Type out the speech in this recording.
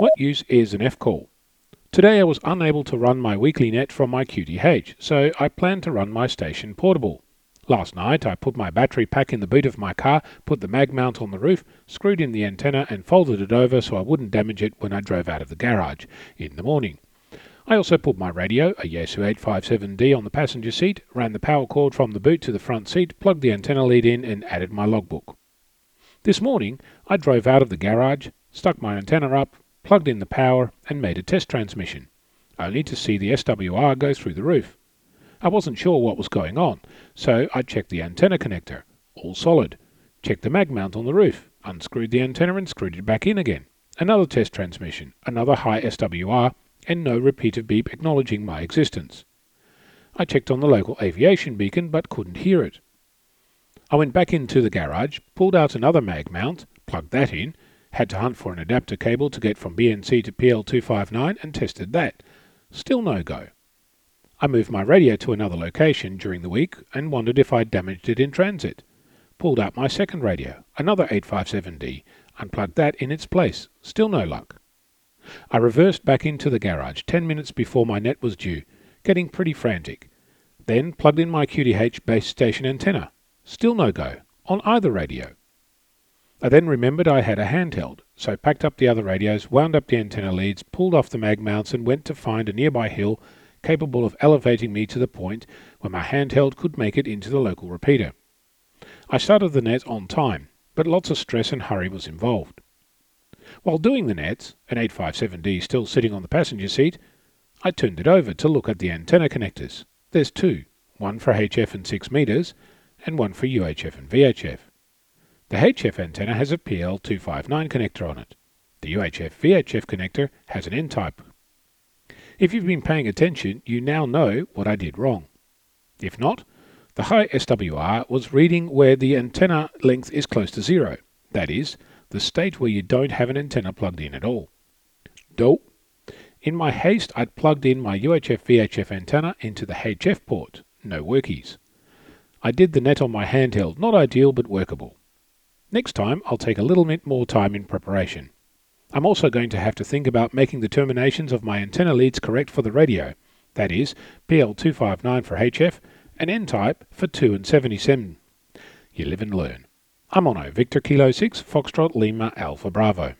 What use is an F-call? Today I was unable to run my weekly net from my QTH, so I plan to run my station portable. Last night I put my battery pack in the boot of my car, put the mag mount on the roof, screwed in the antenna and folded it over so I wouldn't damage it when I drove out of the garage in the morning. I also put my radio, a Yaesu 857D, on the passenger seat, ran the power cord from the boot to the front seat, plugged the antenna lead in and added my logbook. This morning I drove out of the garage, stuck my antenna up, plugged in the power and made a test transmission, only to see the SWR go through the roof. I wasn't sure what was going on, so I checked the antenna connector, all solid, checked the mag mount on the roof, unscrewed the antenna and screwed it back in again. Another test transmission, another high SWR, and no repeater beep acknowledging my existence. I checked on the local aviation beacon but couldn't hear it. I went back into the garage, pulled out another mag mount, plugged that in, had to hunt for an adapter cable to get from BNC to PL259 and tested that. Still no go. I moved my radio to another location during the week and wondered if I'd damaged it in transit. Pulled out my second radio, another 857D, unplugged that in its place. Still no luck. I reversed back into the garage ten minutes before my net was due, getting pretty frantic. Then plugged in my QTH base station antenna. Still no go, on either radio. I then remembered I had a handheld, so packed up the other radios, wound up the antenna leads, pulled off the mag mounts, and went to find a nearby hill capable of elevating me to the point where my handheld could make it into the local repeater. I started the net on time, but lots of stress and hurry was involved. While doing the nets, an 857D still sitting on the passenger seat, I turned it over to look at the antenna connectors. There's two, one for HF and 6 meters, and one for UHF and VHF. The HF antenna has a PL259 connector on it. The UHF VHF connector has an N-type. If you've been paying attention, you now know what I did wrong. If not, the high SWR was reading where the antenna length is close to zero, that is, the state where you don't have an antenna plugged in at all. Dope. In my haste, I'd plugged in my UHF VHF antenna into the HF port. No workies. I did the net on my handheld, not ideal but workable. Next time, I'll take a little bit more time in preparation. I'm also going to have to think about making the terminations of my antenna leads correct for the radio, that is, PL259 for HF and N-type for 2 and 77. You live and learn. I'm Onno, Victor Kilo 6, Foxtrot Lima Alpha Bravo.